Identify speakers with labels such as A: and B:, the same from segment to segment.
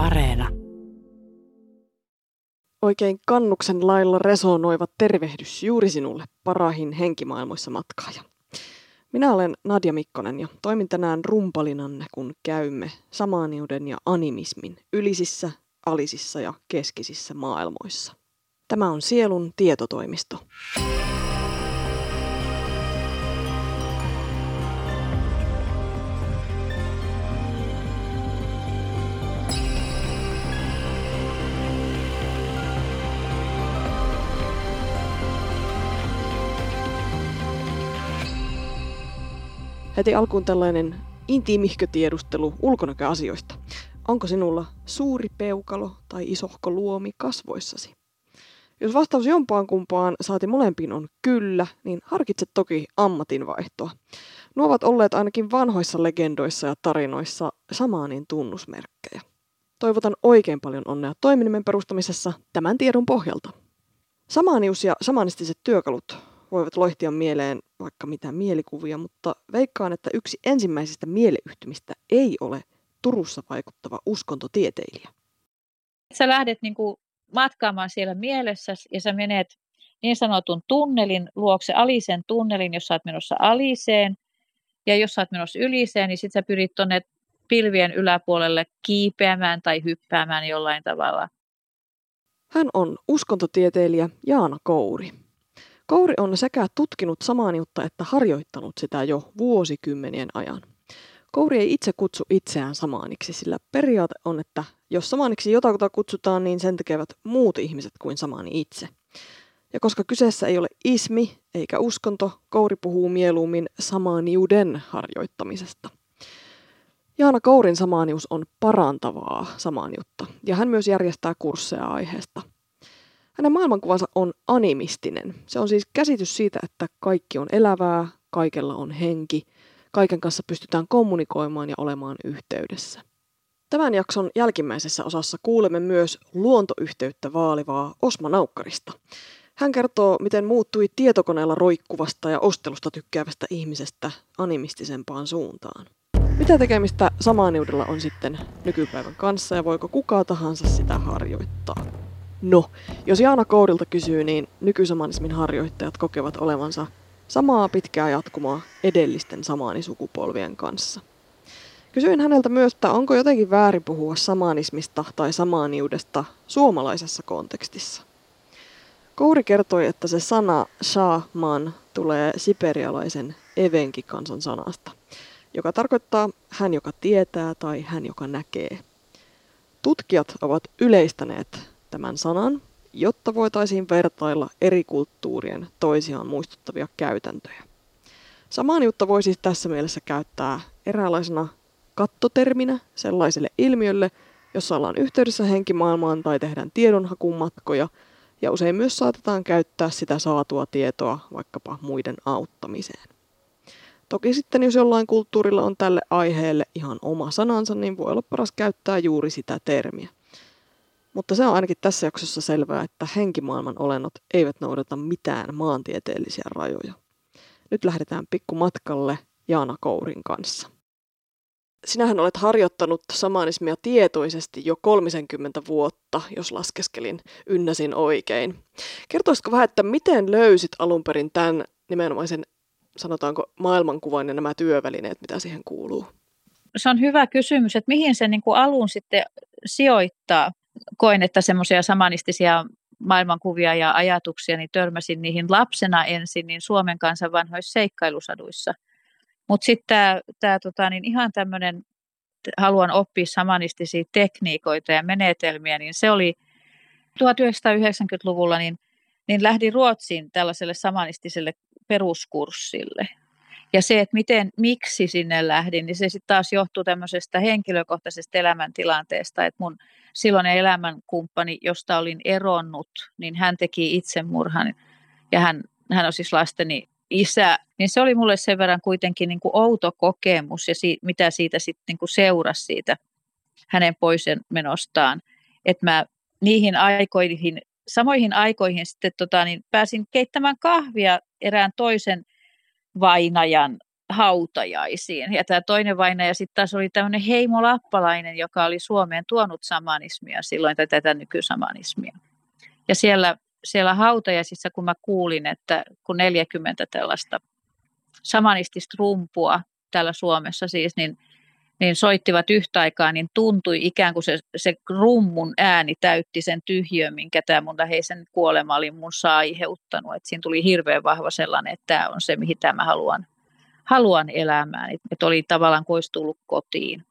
A: Areena.
B: Oikein kannuksen lailla resonoiva tervehdys juuri sinulle parahin henkimaailmoissa matkaaja. Minä olen Nadia Mikkonen ja toimin tänään rumpalinanne, kun käymme samaaniuden ja animismin ylisissä, alisissa ja keskisissä maailmoissa. Tämä on Sielun tietotoimisto. Heti alkuun tällainen intiimihkötiedustelu ulkonäköasioista. Onko sinulla suuri peukalo tai isohko luomi kasvoissasi? Jos vastaus jompaan kumpaan saati molempiin on kyllä, niin harkitse toki ammatinvaihtoa. Nuo ovat olleet ainakin vanhoissa legendoissa ja tarinoissa samaanin tunnusmerkkejä. Toivotan oikein paljon onnea toiminimen perustamisessa tämän tiedon pohjalta. Samaanius ja samanistiset työkalut voivat loihtia mieleen vaikka mitä mielikuvia, mutta veikkaan, että yksi ensimmäisistä mieleyhtymistä ei ole Turussa vaikuttava uskontotieteilijä.
C: Sä lähdet niin kuin matkaamaan siellä mielessä ja sä menet niin sanotun tunnelin luokse, alisen tunnelin, jos sä oot menossa aliseen. Ja jos sä oot menossa yliseen, niin sit sä pyrit tuonne pilvien yläpuolelle kiipeämään tai hyppäämään jollain tavalla.
B: Hän on uskontotieteilijä Jaana Kouri. Kouri on sekä tutkinut samaaniutta että harjoittanut sitä jo vuosikymmenien ajan. Kouri ei itse kutsu itseään samaaniksi, sillä periaate on, että jos samaaniksi jotakuta kutsutaan, niin sen tekevät muut ihmiset kuin samaani itse. Ja koska kyseessä ei ole ismi eikä uskonto, Kouri puhuu mieluummin samaaniuden harjoittamisesta. Jaana Kourin samaanius on parantavaa samaaniutta, ja hän myös järjestää kursseja aiheesta – hänen maailmankuvansa on animistinen. Se on siis käsitys siitä, että kaikki on elävää, kaikella on henki, kaiken kanssa pystytään kommunikoimaan ja olemaan yhteydessä. Tämän jakson jälkimmäisessä osassa kuulemme myös luontoyhteyttä vaalivaa Osma Naukkarista. Hän kertoo, miten muuttui tietokoneella roikkuvasta ja ostelusta tykkäävästä ihmisestä animistisempaan suuntaan. Mitä tekemistä samaaniudella on sitten nykypäivän kanssa ja voiko kuka tahansa sitä harjoittaa? No, jos Jaana Kourilta kysyy, niin nykysamanismin harjoittajat kokevat olevansa samaa pitkää jatkumaa edellisten samaanisukupolvien kanssa. Kysyin häneltä myös, että onko jotenkin väärin puhua samanismista tai samaaniudesta suomalaisessa kontekstissa. Kouri kertoi, että se sana shaman tulee siperialaisen evenki-kansan sanasta, joka tarkoittaa hän, joka tietää tai hän, joka näkee. Tutkijat ovat yleistäneet tämän sanan, jotta voitaisiin vertailla eri kulttuurien toisiaan muistuttavia käytäntöjä. Samaaniutta voi siis tässä mielessä käyttää eräänlaisena kattoterminä sellaiselle ilmiölle, jossa ollaan yhteydessä henkimaailmaan tai tehdään tiedonhakumatkoja, ja usein myös saatetaan käyttää sitä saatua tietoa vaikkapa muiden auttamiseen. Toki sitten, jos jollain kulttuurilla on tälle aiheelle ihan oma sanansa, niin voi olla paras käyttää juuri sitä termiä. Mutta se on ainakin tässä jaksossa selvää, että henkimaailman olennot eivät noudata mitään maantieteellisiä rajoja. Nyt lähdetään pikkumatkalle Jaana Kourin kanssa. Sinähän olet harjoittanut samanismia tietoisesti jo 30 vuotta, jos laskeskelin ynnäsin oikein. Kertoisitko vähän, että miten löysit alun perin tämän nimenomaisen, sanotaanko, maailmankuvan ja nämä työvälineet, mitä siihen kuuluu?
C: Se on hyvä kysymys, että mihin se niin kuin alun sitten sijoittaa koen, että semmoisia samanistisia maailmankuvia ja ajatuksia, niin törmäsin niihin lapsena ensin niin Suomen kansan vanhoissa seikkailusaduissa. Mutta sitten tämä tota, niin ihan tämmöinen, haluan oppia samanistisia tekniikoita ja menetelmiä, niin se oli 1990-luvulla, niin, niin lähdin Ruotsiin tällaiselle samanistiselle peruskurssille. Ja se, että miten, miksi sinne lähdin, niin se sitten taas johtuu tämmöisestä henkilökohtaisesta elämäntilanteesta, että mun silloinen elämänkumppani, josta olin eronnut, niin hän teki itsemurhan ja hän, hän on siis lasteni isä, niin se oli mulle sen verran kuitenkin niin kuin outo kokemus ja si, mitä siitä sitten niin kuin seurasi siitä hänen poisen menostaan, että mä niihin aikoihin, samoihin aikoihin sitten tota, niin pääsin keittämään kahvia erään toisen vainajan hautajaisiin. Ja tämä toinen vainaja sitten taas oli tämmöinen Heimo Lappalainen, joka oli Suomeen tuonut samanismia silloin, tätä nykysamanismia. Ja siellä, siellä hautajaisissa, kun mä kuulin, että kun 40 tällaista samanistista rumpua täällä Suomessa siis, niin, niin soittivat yhtä aikaa, niin tuntui ikään kuin se, se rummun ääni täytti sen tyhjön, minkä tämä mun läheisen kuolema oli mun aiheuttanut. Et siinä tuli hirveän vahva sellainen, että tämä on se, mihin tämä haluan, haluan elämään. Että oli tavallaan kuin olisi tullut kotiin.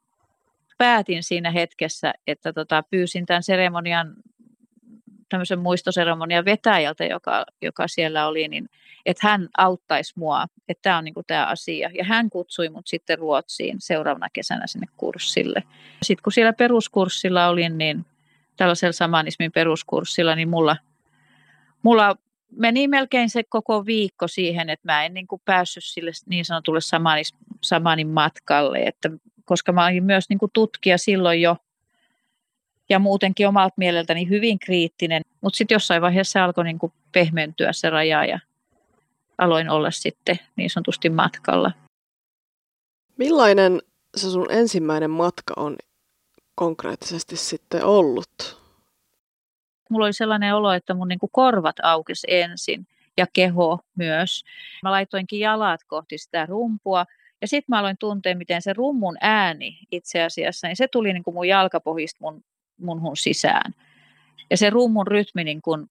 C: Päätin siinä hetkessä, että tota, pyysin tämän seremonian tämmöisen muistoseremonian vetäjältä, joka, joka siellä oli, niin että hän auttaisi mua, että tämä on niin tämä asia. Ja hän kutsui mut sitten Ruotsiin seuraavana kesänä sinne kurssille. Sitten kun siellä peruskurssilla olin, niin tällaisella samanismin peruskurssilla, niin mulla, mulla meni melkein se koko viikko siihen, että mä en niin kuin päässyt sille niin sanotulle samanis, samanin matkalle, että koska mä olin myös niin kuin tutkija silloin jo ja muutenkin omalta mieleltäni hyvin kriittinen, mutta sitten jossain vaiheessa se alkoi niin kuin pehmentyä se raja ja aloin olla sitten niin sanotusti matkalla.
B: Millainen se sun ensimmäinen matka on konkreettisesti sitten ollut?
C: Mulla oli sellainen olo, että mun niin kuin korvat aukesi ensin ja keho myös. Mä laitoinkin jalat kohti sitä rumpua ja sitten mä aloin tuntea, miten se rummun ääni itse asiassa, niin se tuli niin kuin mun jalkapohjista mun, munhun sisään. Ja se rummun rytmi niin kuin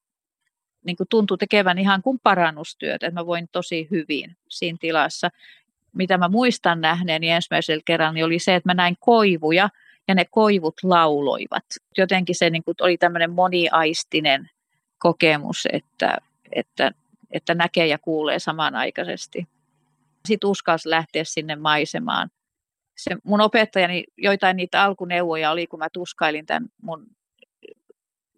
C: niin kuin tuntuu tekevän ihan kuin parannustyötä, että mä voin tosi hyvin siinä tilassa. Mitä mä muistan nähneeni ensimmäisellä kerralla, niin oli se, että mä näin koivuja ja ne koivut lauloivat. Jotenkin se niin kuin oli tämmöinen moniaistinen kokemus, että, että, että näkee ja kuulee samanaikaisesti. Sitten uskalsi lähteä sinne maisemaan. Se mun opettajani, joitain niitä alkuneuvoja oli, kun mä tuskailin tämän mun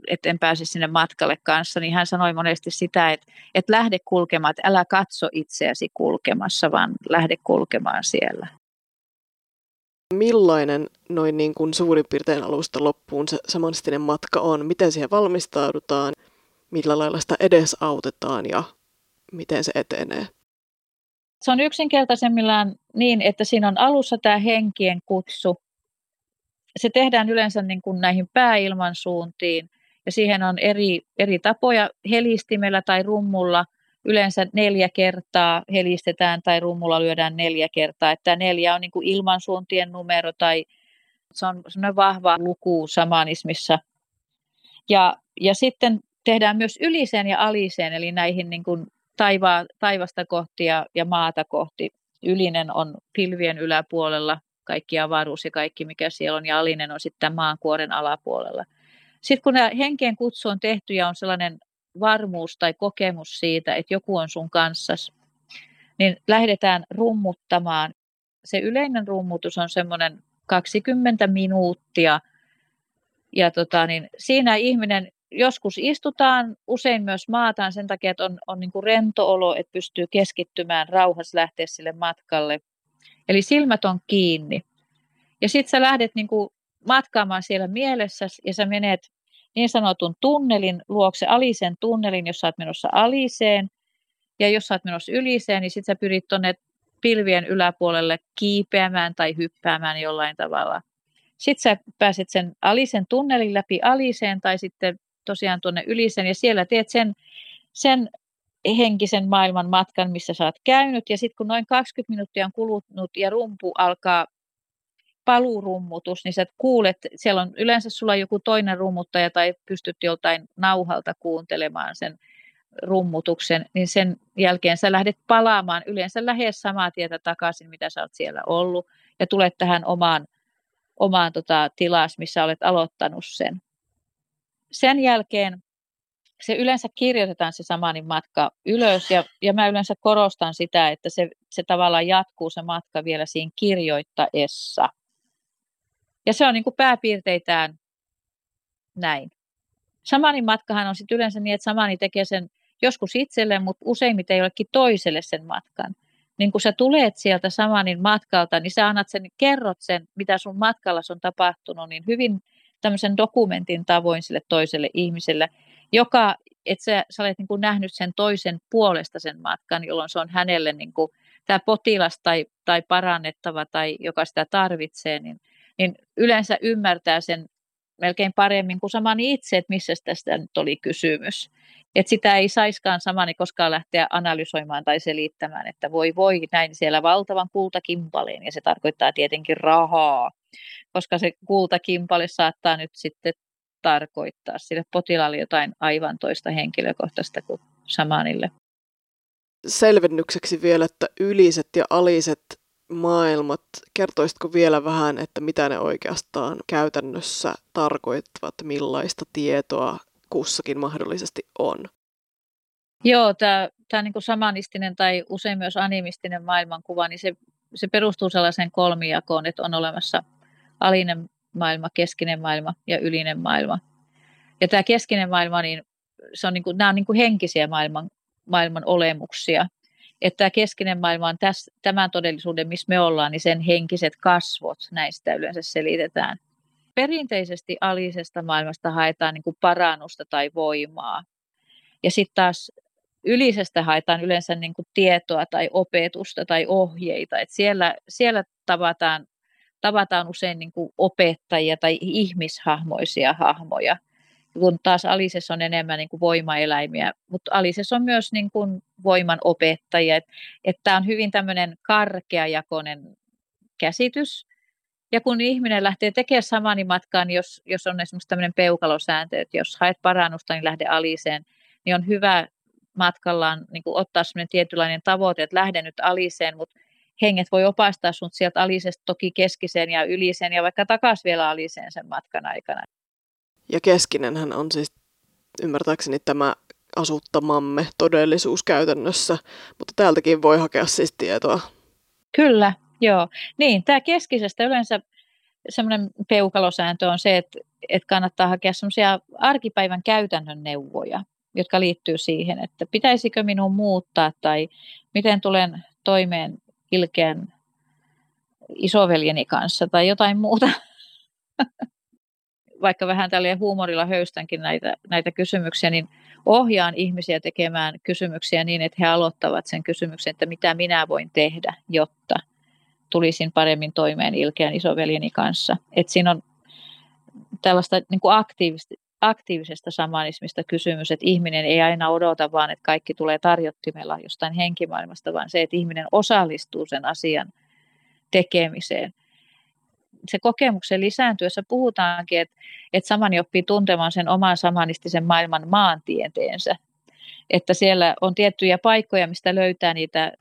C: että en pääse sinne matkalle kanssa, niin hän sanoi monesti sitä, että, että lähde kulkemaan, että älä katso itseäsi kulkemassa, vaan lähde kulkemaan siellä.
B: Millainen noin niin kuin suurin piirtein alusta loppuun se samanistinen matka on? Miten siihen valmistaudutaan? Millä lailla sitä edesautetaan ja miten se etenee?
C: Se on yksinkertaisemmillaan niin, että siinä on alussa tämä henkien kutsu. Se tehdään yleensä niin kuin näihin pääilman suuntiin – ja siihen on eri, eri tapoja helistimellä tai rummulla. Yleensä neljä kertaa helistetään tai rummulla lyödään neljä kertaa. Että neljä on niin kuin ilmansuuntien numero tai se on semmoinen vahva luku samanismissa. Ja, ja sitten tehdään myös yliseen ja aliseen, eli näihin niin kuin taivaa, taivasta kohti ja, ja maata kohti. Ylinen on pilvien yläpuolella, kaikki avaruus ja kaikki mikä siellä on, ja alinen on sitten maankuoren alapuolella. Sitten kun henkeen kutsu on tehty ja on sellainen varmuus tai kokemus siitä, että joku on sun kanssa, niin lähdetään rummuttamaan. Se yleinen rummutus on semmoinen 20 minuuttia. Ja tota, niin siinä ihminen joskus istutaan, usein myös maataan sen takia, että on, on niin kuin rento olo, että pystyy keskittymään rauhassa lähteä sille matkalle. Eli silmät on kiinni. Ja sitten sä lähdet niin kuin matkaamaan siellä mielessä ja sä menet niin sanotun tunnelin luokse, alisen tunnelin, jos sä oot menossa aliseen. Ja jos sä oot menossa yliseen, niin sitten sä pyrit tuonne pilvien yläpuolelle kiipeämään tai hyppäämään jollain tavalla. Sitten sä pääset sen alisen tunnelin läpi aliseen tai sitten tosiaan tuonne yliseen ja siellä teet sen, sen henkisen maailman matkan, missä sä oot käynyt. Ja sitten kun noin 20 minuuttia on kulunut ja rumpu alkaa paluurummutus, niin sä kuulet, siellä on yleensä sulla joku toinen rummuttaja tai pystyt joltain nauhalta kuuntelemaan sen rummutuksen, niin sen jälkeen sä lähdet palaamaan yleensä lähes samaa tietä takaisin, mitä sä oot siellä ollut, ja tulet tähän omaan, omaan tota, tilas, missä olet aloittanut sen. Sen jälkeen se yleensä kirjoitetaan se samanin matka ylös, ja, ja mä yleensä korostan sitä, että se, se tavallaan jatkuu se matka vielä siinä kirjoittaessa. Ja se on niin kuin pääpiirteitään näin. Samanin matkahan on sitten yleensä niin, että samani tekee sen joskus itselleen, mutta useimmiten jollekin toiselle sen matkan. Niin kun sä tulet sieltä samanin matkalta, niin sä annat sen, kerrot sen, mitä sun matkalla on tapahtunut, niin hyvin tämmöisen dokumentin tavoin sille toiselle ihmiselle, joka, että sä, sä olet niin kuin nähnyt sen toisen puolesta sen matkan, jolloin se on hänelle niin kuin tämä potilas tai, tai parannettava tai joka sitä tarvitsee, niin, niin yleensä ymmärtää sen melkein paremmin kuin samani itse, että missä tästä nyt oli kysymys. Et sitä ei saiskaan samani koskaan lähteä analysoimaan tai selittämään, että voi voi, näin siellä valtavan kultakimpaleen, ja se tarkoittaa tietenkin rahaa, koska se kultakimpale saattaa nyt sitten tarkoittaa sille potilaalle jotain aivan toista henkilökohtaista kuin samanille.
B: Selvennykseksi vielä, että yliset ja aliset maailmat, kertoisitko vielä vähän, että mitä ne oikeastaan käytännössä tarkoittavat, millaista tietoa kussakin mahdollisesti on?
C: Joo, tämä, tämä niin samanistinen tai usein myös animistinen maailmankuva, niin se, se perustuu sellaiseen kolmijakoon, että on olemassa alinen maailma, keskinen maailma ja ylinen maailma. Ja tämä keskinen maailma, niin se on niin kuin, nämä on niin kuin henkisiä maailman, maailman olemuksia. Että tämä keskinen maailma on täs, tämän todellisuuden, missä me ollaan, niin sen henkiset kasvot, näistä yleensä selitetään. Perinteisesti alisesta maailmasta haetaan niin kuin parannusta tai voimaa. Ja sitten taas ylisestä haetaan yleensä niin kuin tietoa tai opetusta tai ohjeita. Et siellä, siellä tavataan, tavataan usein niin kuin opettajia tai ihmishahmoisia hahmoja, kun taas Alisessa on enemmän niin kuin voimaeläimiä, mutta Alisessa on myös niin kuin voiman opettajia. Tämä on hyvin tämmöinen karkeajakoinen käsitys. Ja kun ihminen lähtee tekemään samani matkaan, niin jos, jos on esimerkiksi tämmöinen peukalosääntö, että jos haet parannusta, niin lähde Aliseen, niin on hyvä matkallaan niin kuin ottaa sellainen tietynlainen tavoite, että lähde nyt aliseen, mutta henget voi opastaa sinut sieltä alisesta toki keskiseen ja yliseen ja vaikka takaisin vielä aliseen sen matkan aikana.
B: Ja keskinenhän on siis ymmärtääkseni tämä asuttamamme todellisuus käytännössä, mutta täältäkin voi hakea siis tietoa.
C: Kyllä, joo. Niin, tämä keskisestä yleensä semmoinen peukalosääntö on se, että, että kannattaa hakea semmoisia arkipäivän käytännön neuvoja jotka liittyy siihen, että pitäisikö minun muuttaa tai miten tulen toimeen ilkeän isoveljeni kanssa tai jotain muuta. Vaikka vähän tällä huumorilla höystänkin näitä, näitä kysymyksiä, niin ohjaan ihmisiä tekemään kysymyksiä niin, että he aloittavat sen kysymyksen, että mitä minä voin tehdä, jotta tulisin paremmin toimeen ilkeän isoveljeni kanssa. Et siinä on tällaista niin kuin aktiivista, aktiivisesta samanismista kysymys, että ihminen ei aina odota vaan, että kaikki tulee tarjottimella jostain henkimaailmasta, vaan se, että ihminen osallistuu sen asian tekemiseen. Se kokemuksen lisääntyessä puhutaankin, että, että samani oppii tuntemaan sen oman samanistisen maailman maantieteensä. Että siellä on tiettyjä paikkoja, mistä löytää niitä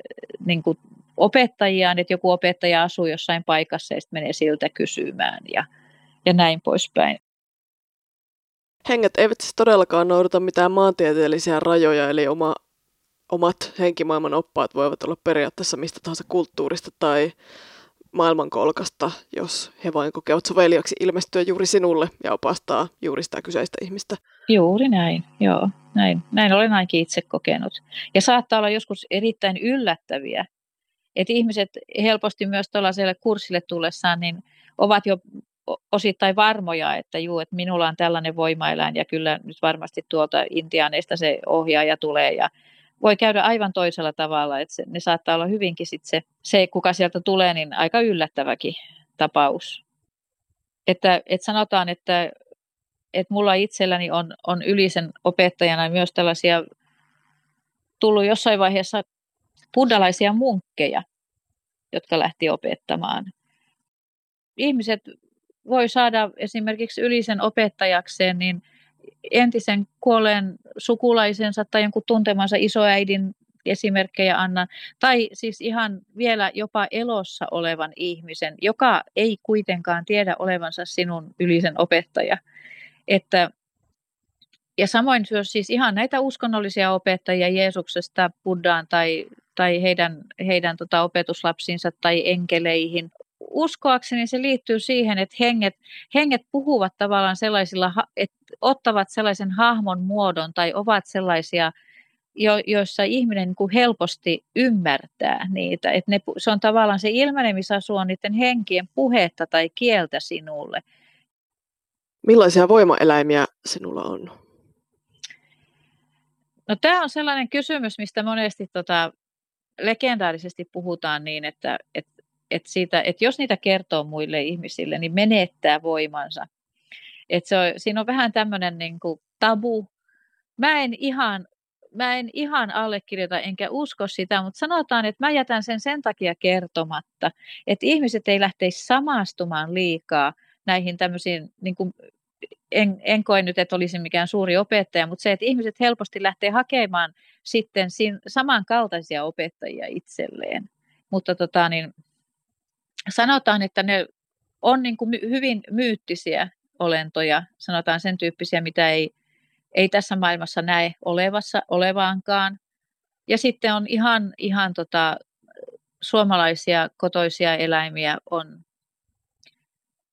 C: niin kuin opettajia, että joku opettaja asuu jossain paikassa ja sitten menee siltä kysymään ja, ja näin poispäin.
B: Henget eivät siis todellakaan noudata mitään maantieteellisiä rajoja, eli oma, omat henkimaailman oppaat voivat olla periaatteessa mistä tahansa kulttuurista tai maailmankolkasta, jos he vain kokevat soveliaksi ilmestyä juuri sinulle ja opastaa juuri sitä kyseistä ihmistä.
C: Juuri näin, joo. Näin, näin olen ainakin itse kokenut. Ja saattaa olla joskus erittäin yllättäviä, että ihmiset helposti myös tuollaiselle kurssille tullessaan niin ovat jo osittain varmoja, että juu, että minulla on tällainen voimaeläin ja kyllä nyt varmasti tuolta Intianeista se ohjaaja tulee ja voi käydä aivan toisella tavalla, että se, ne saattaa olla hyvinkin sit se, se, kuka sieltä tulee, niin aika yllättäväkin tapaus. Että, että sanotaan, että, että mulla itselläni on, on ylisen opettajana myös tällaisia tullut jossain vaiheessa buddhalaisia munkkeja, jotka lähti opettamaan. Ihmiset voi saada esimerkiksi ylisen opettajakseen niin entisen kuolleen sukulaisensa tai jonkun tuntemansa isoäidin esimerkkejä annan, tai siis ihan vielä jopa elossa olevan ihmisen, joka ei kuitenkaan tiedä olevansa sinun ylisen opettaja. Että, ja samoin myös siis ihan näitä uskonnollisia opettajia Jeesuksesta Buddhaan tai, tai heidän, heidän tota opetuslapsiinsa tai enkeleihin uskoakseni se liittyy siihen, että henget, henget puhuvat tavallaan sellaisilla, että ottavat sellaisen hahmon muodon tai ovat sellaisia, jo, joissa ihminen niin kuin helposti ymmärtää niitä. Että ne, se on tavallaan se ilmenemisasu on niiden henkien puhetta tai kieltä sinulle.
B: Millaisia voimaeläimiä sinulla on?
C: No tämä on sellainen kysymys, mistä monesti tota, legendaarisesti puhutaan niin, että, että, että, siitä, että jos niitä kertoo muille ihmisille, niin menettää voimansa. Että se on, siinä on vähän tämmöinen niin tabu. Mä en ihan mä en ihan allekirjoita enkä usko sitä, mutta sanotaan, että mä jätän sen sen takia kertomatta, että ihmiset ei lähteisi samastumaan liikaa näihin tämmöisiin, niin kuin, en, en koe nyt, että olisin mikään suuri opettaja, mutta se, että ihmiset helposti lähtee hakemaan sitten sin, samankaltaisia opettajia itselleen. Mutta tota, niin, sanotaan, että ne on niin kuin hyvin myyttisiä olentoja, sanotaan sen tyyppisiä, mitä ei ei tässä maailmassa näe olevassa, olevaankaan. Ja sitten on ihan, ihan tota, suomalaisia kotoisia eläimiä on.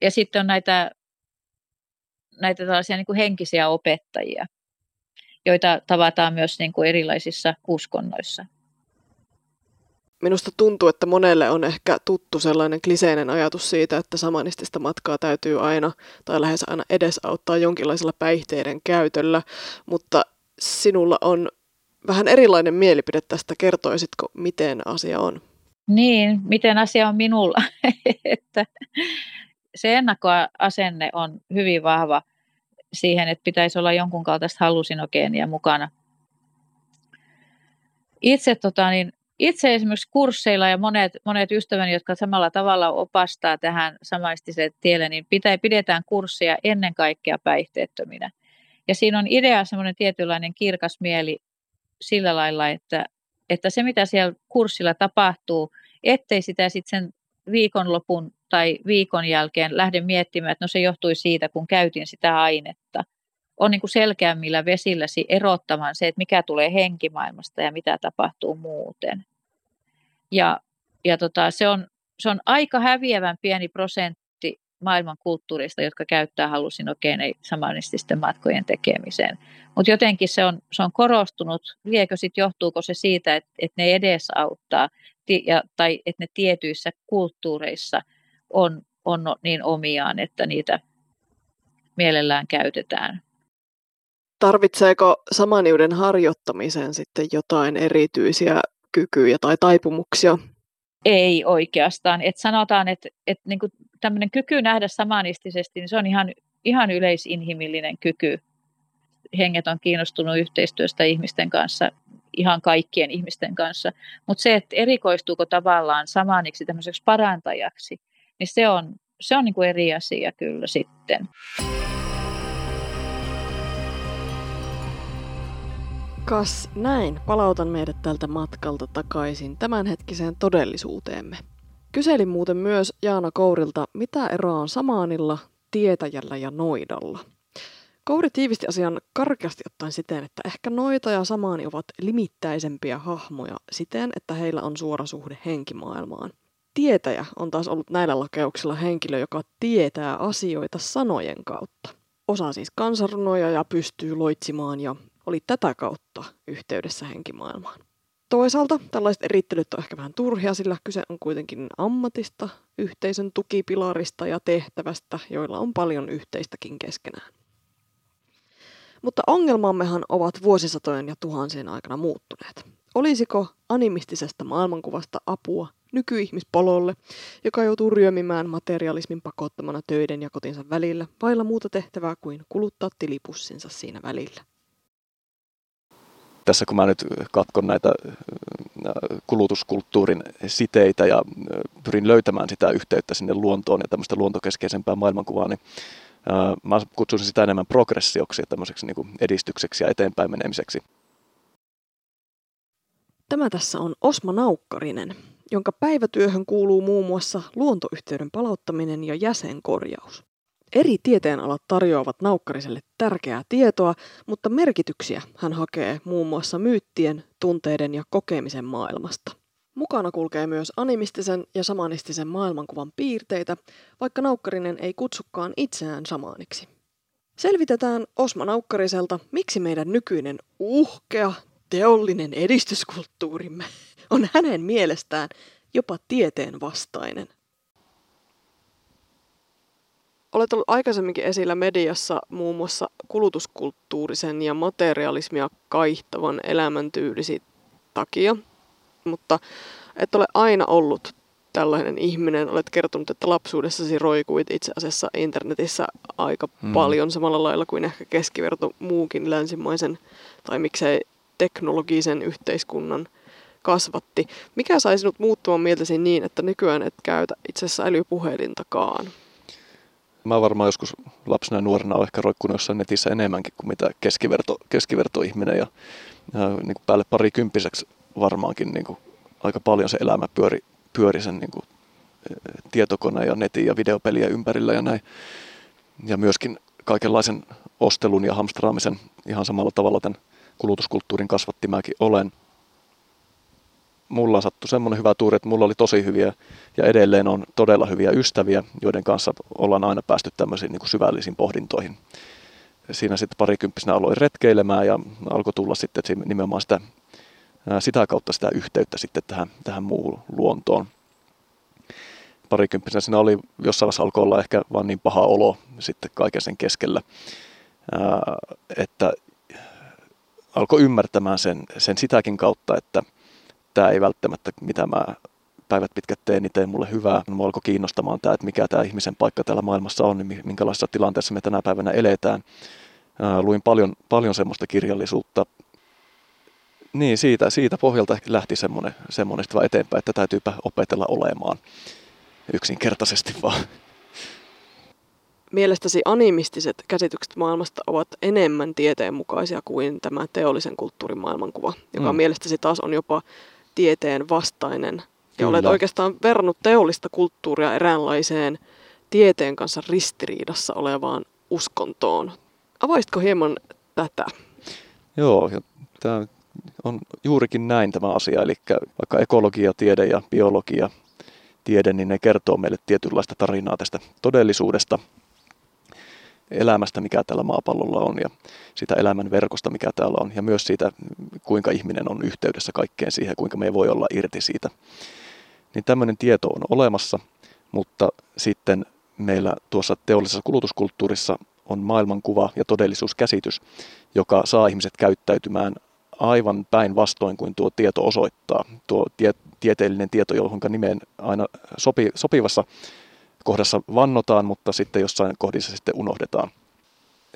C: Ja sitten on näitä, näitä tällaisia niin kuin henkisiä opettajia, joita tavataan myös niin kuin erilaisissa uskonnoissa.
B: Minusta tuntuu, että monelle on ehkä tuttu sellainen kliseinen ajatus siitä, että samanistista matkaa täytyy aina tai lähes aina edesauttaa jonkinlaisella päihteiden käytöllä, mutta sinulla on vähän erilainen mielipide tästä. Kertoisitko, miten asia on?
C: Niin, miten asia on minulla. että se ennakkoasenne on hyvin vahva siihen, että pitäisi olla jonkun kaltaista hallusinogeenia mukana. Itse tota, niin, itse esimerkiksi kursseilla ja monet, monet ystäväni, jotka samalla tavalla opastaa tähän samaistiselle tielle, niin pitää, pidetään kursseja ennen kaikkea päihteettöminä. Ja siinä on idea semmoinen tietynlainen kirkas mieli sillä lailla, että, että se mitä siellä kurssilla tapahtuu, ettei sitä sitten sen viikonlopun tai viikon jälkeen lähde miettimään, että no se johtui siitä, kun käytin sitä ainetta – on niin kuin selkeämmillä vesilläsi erottamaan se, että mikä tulee henkimaailmasta ja mitä tapahtuu muuten. Ja, ja tota, se, on, se on aika häviävän pieni prosentti maailman kulttuurista, jotka käyttää hallusinogeeneja samanististen matkojen tekemiseen. Mutta jotenkin se on, se on korostunut. Liekö sitten johtuuko se siitä, että, että ne edesauttaa ja, tai että ne tietyissä kulttuureissa on, on niin omiaan, että niitä mielellään käytetään.
B: Tarvitseeko samaniuden harjoittamiseen sitten jotain erityisiä kykyjä tai taipumuksia?
C: Ei oikeastaan. Et sanotaan, että et niinku tämmöinen kyky nähdä samanistisesti, niin se on ihan, ihan yleisinhimillinen kyky. Henget on kiinnostunut yhteistyöstä ihmisten kanssa, ihan kaikkien ihmisten kanssa. Mutta se, että erikoistuuko tavallaan samaniksi tämmöiseksi parantajaksi, niin se on, se on niinku eri asia kyllä sitten.
B: Kas näin palautan meidät tältä matkalta takaisin tämänhetkiseen todellisuuteemme. Kyselin muuten myös Jaana Kourilta, mitä eroa on samaanilla, tietäjällä ja noidalla. Kouri tiivisti asian karkeasti ottaen siten, että ehkä noita ja samaani ovat limittäisempiä hahmoja siten, että heillä on suora suhde henkimaailmaan. Tietäjä on taas ollut näillä lakeuksilla henkilö, joka tietää asioita sanojen kautta. Osaa siis kansarunoja ja pystyy loitsimaan ja oli tätä kautta yhteydessä henkimaailmaan. Toisaalta tällaiset erittelyt on ehkä vähän turhia, sillä kyse on kuitenkin ammatista, yhteisön tukipilarista ja tehtävästä, joilla on paljon yhteistäkin keskenään. Mutta ongelmammehan ovat vuosisatojen ja tuhansien aikana muuttuneet. Olisiko animistisesta maailmankuvasta apua nykyihmispololle, joka joutuu ryömimään materialismin pakottamana töiden ja kotinsa välillä, vailla muuta tehtävää kuin kuluttaa tilipussinsa siinä välillä?
A: Tässä kun mä nyt katkon näitä kulutuskulttuurin siteitä ja pyrin löytämään sitä yhteyttä sinne luontoon ja tämmöistä luontokeskeisempää maailmankuvaa, niin mä kutsuisin sitä enemmän progressioksi ja tämmöiseksi niin kuin edistykseksi ja eteenpäin menemiseksi.
B: Tämä tässä on Osma Naukkarinen, jonka päivätyöhön kuuluu muun muassa luontoyhteyden palauttaminen ja jäsenkorjaus. Eri tieteenalat tarjoavat Naukkariselle tärkeää tietoa, mutta merkityksiä hän hakee muun muassa myyttien, tunteiden ja kokemisen maailmasta. Mukana kulkee myös animistisen ja samanistisen maailmankuvan piirteitä, vaikka Naukkarinen ei kutsukaan itseään samaaniksi. Selvitetään Osma Naukkariselta, miksi meidän nykyinen uhkea, teollinen edistyskulttuurimme on hänen mielestään jopa tieteen vastainen. Olet ollut aikaisemminkin esillä mediassa muun muassa kulutuskulttuurisen ja materialismia kaihtavan elämäntyylisi takia. Mutta et ole aina ollut tällainen ihminen. Olet kertonut, että lapsuudessasi roikuit itse asiassa internetissä aika hmm. paljon samalla lailla kuin ehkä keskiverto muukin länsimaisen tai miksei teknologisen yhteiskunnan kasvatti. Mikä sai sinut muuttumaan mieltäsi niin, että nykyään et käytä itse asiassa älypuhelintakaan?
A: Mä varmaan joskus lapsena ja nuorena olen ehkä roikkunut jossain netissä enemmänkin kuin mitä keskiverto, keskivertoihminen ja, ja niin kuin päälle pari kymppiseksi varmaankin niin kuin aika paljon se elämä pyöri, pyöri sen niin kuin, e, tietokoneen ja netin ja videopeliä ympärillä ja näin. Ja myöskin kaikenlaisen ostelun ja hamstraamisen ihan samalla tavalla tämän kulutuskulttuurin kasvatti mäkin olen. Mulla sattui semmoinen hyvä tuuri, että mulla oli tosi hyviä ja edelleen on todella hyviä ystäviä, joiden kanssa ollaan aina päästy tämmöisiin niin kuin syvällisiin pohdintoihin. Siinä sitten parikymppisenä aloin retkeilemään ja alkoi tulla sitten nimenomaan sitä, sitä kautta sitä yhteyttä sitten tähän, tähän muuhun luontoon. Parikymppisenä siinä oli, jossain vaiheessa alkoi olla ehkä vaan niin paha olo sitten kaiken sen keskellä, että alkoi ymmärtämään sen, sen sitäkin kautta, että tämä ei välttämättä, mitä mä päivät pitkät teen, niin teen mulle hyvää. Mua alkoi kiinnostamaan tämä, että mikä tämä ihmisen paikka täällä maailmassa on, niin minkälaisessa tilanteessa me tänä päivänä eletään. luin paljon, paljon semmoista kirjallisuutta. Niin, siitä, siitä pohjalta lähti semmoinen, semmoinen vaan eteenpäin, että täytyypä opetella olemaan yksinkertaisesti vaan
B: mielestäsi animistiset käsitykset maailmasta ovat enemmän tieteenmukaisia kuin tämä teollisen kulttuurin maailmankuva, joka mm. mielestäsi taas on jopa tieteen vastainen. Ja Kyllä. olet oikeastaan verrannut teollista kulttuuria eräänlaiseen tieteen kanssa ristiriidassa olevaan uskontoon. Avaisitko hieman tätä?
A: Joo, ja tämä on juurikin näin tämä asia. Eli vaikka ekologia, tiede ja biologia tiede, niin ne kertoo meille tietynlaista tarinaa tästä todellisuudesta – elämästä, mikä tällä maapallolla on ja sitä elämän verkosta, mikä täällä on ja myös siitä, kuinka ihminen on yhteydessä kaikkeen siihen, kuinka me ei voi olla irti siitä. Niin tämmöinen tieto on olemassa, mutta sitten meillä tuossa teollisessa kulutuskulttuurissa on maailmankuva ja todellisuuskäsitys, joka saa ihmiset käyttäytymään aivan päinvastoin kuin tuo tieto osoittaa. Tuo tie, tieteellinen tieto, johon nimeen aina sopi, sopivassa kohdassa vannotaan, mutta sitten jossain kohdissa sitten unohdetaan.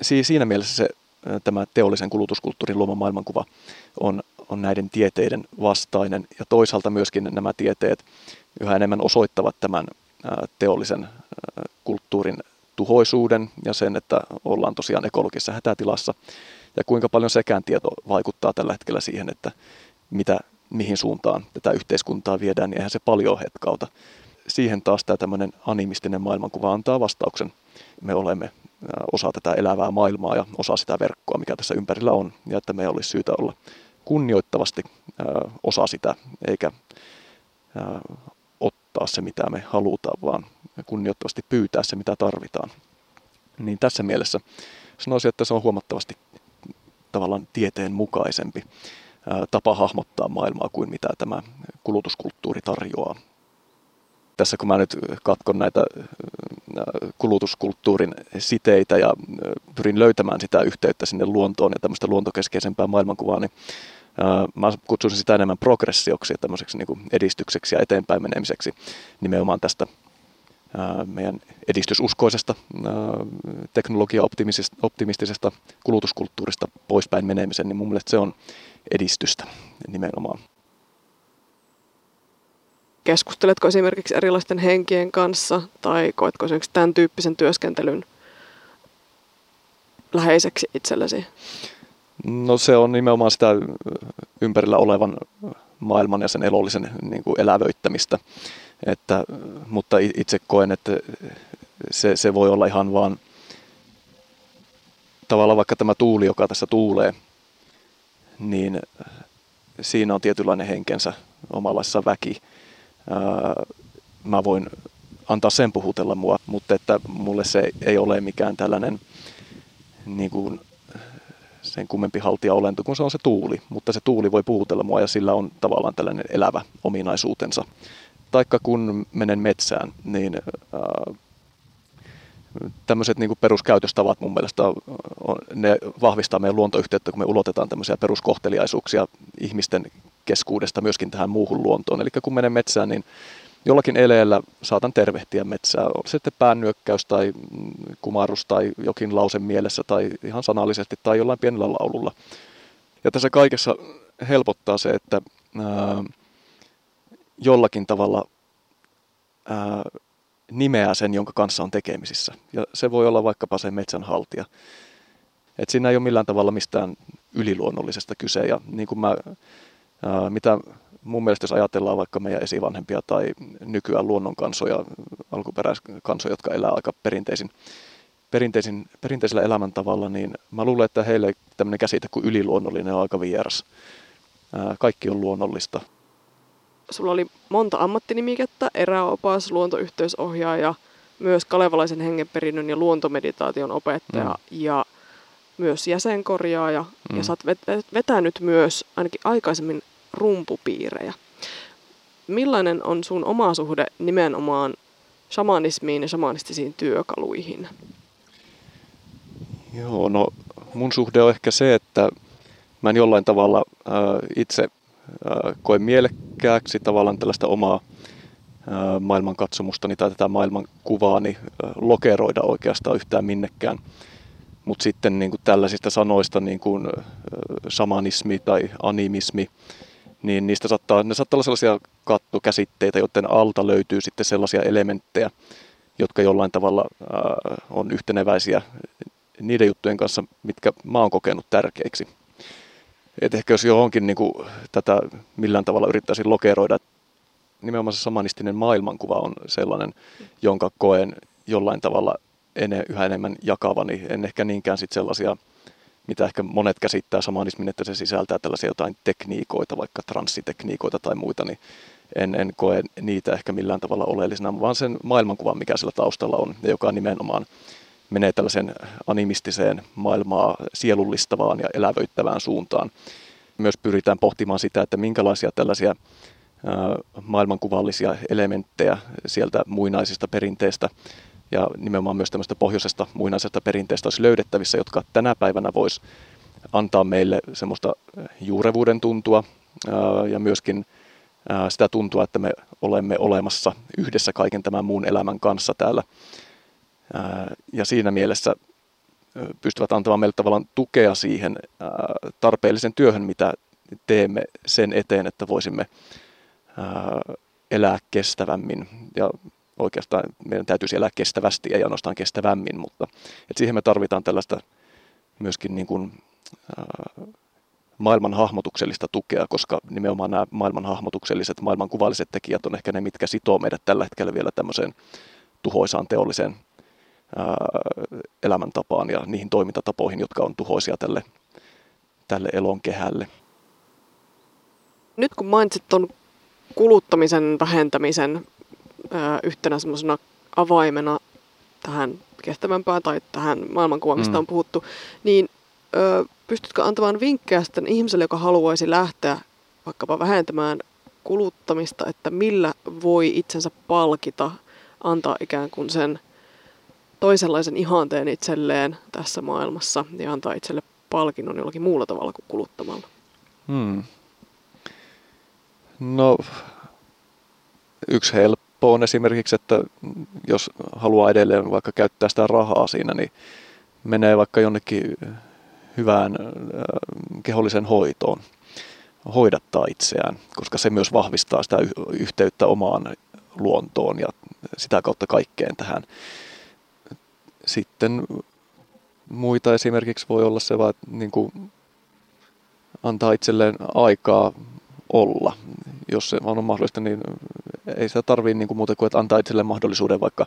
A: Siinä mielessä se, tämä teollisen kulutuskulttuurin luoma maailmankuva on, on näiden tieteiden vastainen. Ja toisaalta myöskin nämä tieteet yhä enemmän osoittavat tämän teollisen kulttuurin tuhoisuuden ja sen, että ollaan tosiaan ekologisessa hätätilassa. Ja kuinka paljon sekään tieto vaikuttaa tällä hetkellä siihen, että mitä, mihin suuntaan tätä yhteiskuntaa viedään, niin eihän se paljon hetkauta siihen taas tämä tämmöinen animistinen maailmankuva antaa vastauksen. Me olemme osa tätä elävää maailmaa ja osa sitä verkkoa, mikä tässä ympärillä on, ja että me olisi syytä olla kunnioittavasti osa sitä, eikä ottaa se, mitä me halutaan, vaan kunnioittavasti pyytää se, mitä tarvitaan. Niin tässä mielessä sanoisin, että se on huomattavasti tavallaan tieteen mukaisempi tapa hahmottaa maailmaa kuin mitä tämä kulutuskulttuuri tarjoaa tässä kun mä nyt katkon näitä kulutuskulttuurin siteitä ja pyrin löytämään sitä yhteyttä sinne luontoon ja tämmöistä luontokeskeisempää maailmankuvaa, niin mä kutsuisin sitä enemmän progressioksi ja tämmöiseksi niin edistykseksi ja eteenpäin menemiseksi nimenomaan tästä meidän edistysuskoisesta teknologia-optimistisesta kulutuskulttuurista poispäin menemisen, niin mun mielestä se on edistystä nimenomaan.
B: Keskusteletko esimerkiksi erilaisten henkien kanssa tai koetko esimerkiksi tämän tyyppisen työskentelyn läheiseksi itsellesi?
A: No se on nimenomaan sitä ympärillä olevan maailman ja sen elollisen niin kuin elävöittämistä. Että, mutta itse koen, että se, se voi olla ihan vaan tavallaan vaikka tämä tuuli, joka tässä tuulee, niin siinä on tietynlainen henkensä, omanlaissa väki mä voin antaa sen puhutella mua, mutta että mulle se ei ole mikään tällainen niin kuin, sen kummempi haltija olento kun se on se tuuli, mutta se tuuli voi puhutella mua ja sillä on tavallaan tällainen elävä ominaisuutensa. Taikka kun menen metsään, niin ää, tämmöiset niin peruskäytöstavat mun mielestä on, ne vahvistaa meidän luontoyhteyttä, kun me ulotetaan tämmöisiä peruskohteliaisuuksia ihmisten keskuudesta myöskin tähän muuhun luontoon. Eli kun menen metsään, niin jollakin eleellä saatan tervehtiä metsää, on sitten päännyökkäys tai kumarus tai jokin lause mielessä tai ihan sanallisesti tai jollain pienellä laululla. Ja tässä kaikessa helpottaa se, että ää, jollakin tavalla ää, nimeää sen, jonka kanssa on tekemisissä. Ja se voi olla vaikkapa se metsänhaltija. Et siinä ei ole millään tavalla mistään yliluonnollisesta kyse. Ja niin kuin mä, ää, mitä mun mielestä jos ajatellaan vaikka meidän esivanhempia tai nykyään luonnonkansoja, alkuperäiskansoja, jotka elää aika perinteisin, perinteisin, perinteisellä elämäntavalla, niin mä luulen, että heille tämmöinen käsite kuin yliluonnollinen on aika vieras. Ää, kaikki on luonnollista.
B: Sulla oli monta ammattinimikettä, eräopas, luontoyhteysohjaaja, myös kalevalaisen hengenperinnön ja luontomeditaation opettaja mm. ja myös jäsenkorjaaja. Mm. Ja sä oot vetänyt myös ainakin aikaisemmin rumpupiirejä. Millainen on sun oma suhde nimenomaan shamanismiin ja shamanistisiin työkaluihin?
A: Joo, no mun suhde on ehkä se, että mä en jollain tavalla äh, itse koe mielekkääksi tavallaan tällaista omaa maailmankatsomustani tai tätä maailmankuvaani lokeroida oikeastaan yhtään minnekään. Mutta sitten niin kuin tällaisista sanoista niin kuin shamanismi tai animismi, niin niistä saattaa, ne saattaa olla sellaisia kattokäsitteitä, joiden alta löytyy sitten sellaisia elementtejä, jotka jollain tavalla on yhteneväisiä niiden juttujen kanssa, mitkä mä oon kokenut tärkeiksi. Et ehkä jos johonkin niin kuin, tätä millään tavalla yrittäisin lokeroida, nimenomaan se samanistinen maailmankuva on sellainen, jonka koen jollain tavalla ene, yhä enemmän jakavani. En ehkä niinkään sit sellaisia mitä ehkä monet käsittää samanismin, että se sisältää tällaisia jotain tekniikoita, vaikka transsitekniikoita tai muita, niin en, en koe niitä ehkä millään tavalla oleellisena, vaan sen maailmankuvan, mikä sillä taustalla on, ja joka nimenomaan menee tällaisen animistiseen maailmaa sielullistavaan ja elävöittävään suuntaan. Myös pyritään pohtimaan sitä, että minkälaisia tällaisia maailmankuvallisia elementtejä sieltä muinaisista perinteistä ja nimenomaan myös tämmöistä pohjoisesta muinaisesta perinteestä olisi löydettävissä, jotka tänä päivänä voisi antaa meille semmoista juurevuuden tuntua ja myöskin sitä tuntua, että me olemme olemassa yhdessä kaiken tämän muun elämän kanssa täällä. Ja siinä mielessä pystyvät antamaan meille tavallaan tukea siihen tarpeellisen työhön, mitä teemme sen eteen, että voisimme elää kestävämmin. Ja oikeastaan meidän täytyisi elää kestävästi, ei ainoastaan kestävämmin, mutta et siihen me tarvitaan tällaista myöskin niin kuin, maailman hahmotuksellista tukea, koska nimenomaan nämä maailman hahmotukselliset, maailmankuvalliset tekijät on ehkä ne, mitkä sitoo meidät tällä hetkellä vielä tämmöiseen tuhoisaan teolliseen elämäntapaan ja niihin toimintatapoihin, jotka on tuhoisia tälle, tälle elonkehälle.
B: Nyt kun mainitsit tuon kuluttamisen vähentämisen yhtenä semmoisena avaimena tähän kestävämpään tai tähän maailmankuvaan, mistä mm. on puhuttu, niin ö, pystytkö antamaan vinkkejä sitten ihmiselle, joka haluaisi lähteä vaikkapa vähentämään kuluttamista, että millä voi itsensä palkita, antaa ikään kuin sen toisenlaisen ihanteen itselleen tässä maailmassa ja antaa itselle palkinnon jollakin muulla tavalla kuin kuluttamalla? Hmm.
A: No, yksi helppo on esimerkiksi, että jos haluaa edelleen vaikka käyttää sitä rahaa siinä, niin menee vaikka jonnekin hyvään kehollisen hoitoon, hoidattaa itseään, koska se myös vahvistaa sitä yhteyttä omaan luontoon ja sitä kautta kaikkeen tähän. Sitten muita esimerkiksi voi olla se, että niin kuin antaa itselleen aikaa olla. Jos se on mahdollista, niin ei sitä tarvii niin muuta kuin, että antaa itselle mahdollisuuden vaikka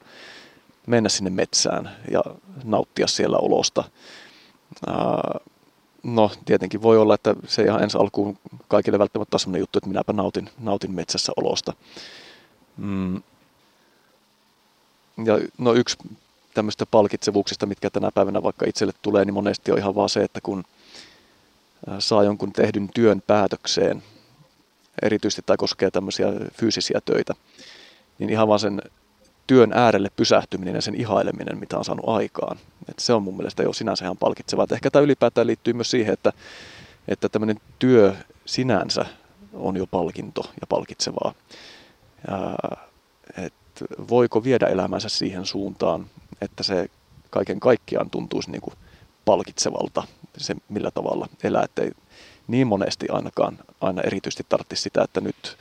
A: mennä sinne metsään ja nauttia siellä olosta. No, tietenkin voi olla, että se ihan ensi alkuun kaikille välttämättä on sellainen juttu, että minäpä nautin, nautin metsässä olosta. Mm. Ja no yksi tämmöistä palkitsevuuksista, mitkä tänä päivänä vaikka itselle tulee, niin monesti on ihan vaan se, että kun saa jonkun tehdyn työn päätökseen, erityisesti tämä koskee tämmöisiä fyysisiä töitä, niin ihan vaan sen työn äärelle pysähtyminen ja sen ihaileminen, mitä on saanut aikaan. Et se on mun mielestä jo sinänsä ihan palkitsevaa. Et ehkä tämä ylipäätään liittyy myös siihen, että, että tämmöinen työ sinänsä on jo palkinto ja palkitsevaa. Ja, et voiko viedä elämänsä siihen suuntaan, että se kaiken kaikkiaan tuntuisi niin kuin palkitsevalta, se millä tavalla elää, ettei niin monesti ainakaan aina erityisesti tarvitsisi sitä, että nyt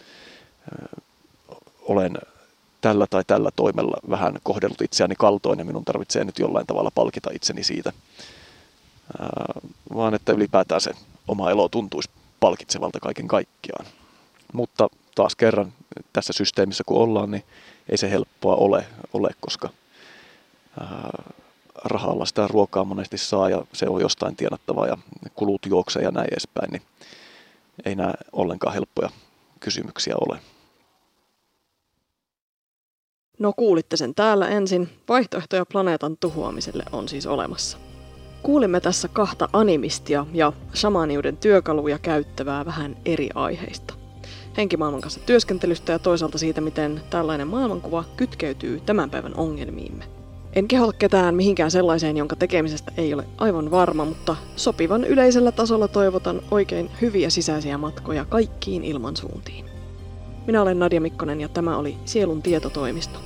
A: olen tällä tai tällä toimella vähän kohdellut itseäni kaltoin ja minun tarvitsee nyt jollain tavalla palkita itseni siitä, vaan että ylipäätään se oma elo tuntuisi palkitsevalta kaiken kaikkiaan. Mutta taas kerran tässä systeemissä kun ollaan, niin ei se helppoa ole, ole koska rahalla sitä ruokaa monesti saa ja se on jostain tienattavaa ja kulut juoksee ja näin edespäin, niin ei nämä ollenkaan helppoja kysymyksiä ole.
B: No kuulitte sen täällä ensin. Vaihtoehtoja planeetan tuhoamiselle on siis olemassa. Kuulimme tässä kahta animistia ja shamaniuden työkaluja käyttävää vähän eri aiheista. Henkimaailman kanssa työskentelystä ja toisaalta siitä, miten tällainen maailmankuva kytkeytyy tämän päivän ongelmiimme. En keholla ketään mihinkään sellaiseen, jonka tekemisestä ei ole aivan varma, mutta sopivan yleisellä tasolla toivotan oikein hyviä sisäisiä matkoja kaikkiin ilmansuuntiin. Minä olen Nadia Mikkonen ja tämä oli Sielun tietotoimisto.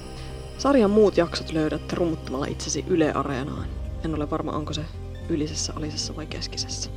B: Sarjan muut jaksot löydät rummuttamalla itsesi Yle Areenaan. En ole varma, onko se ylisessä, alisessa vai keskisessä.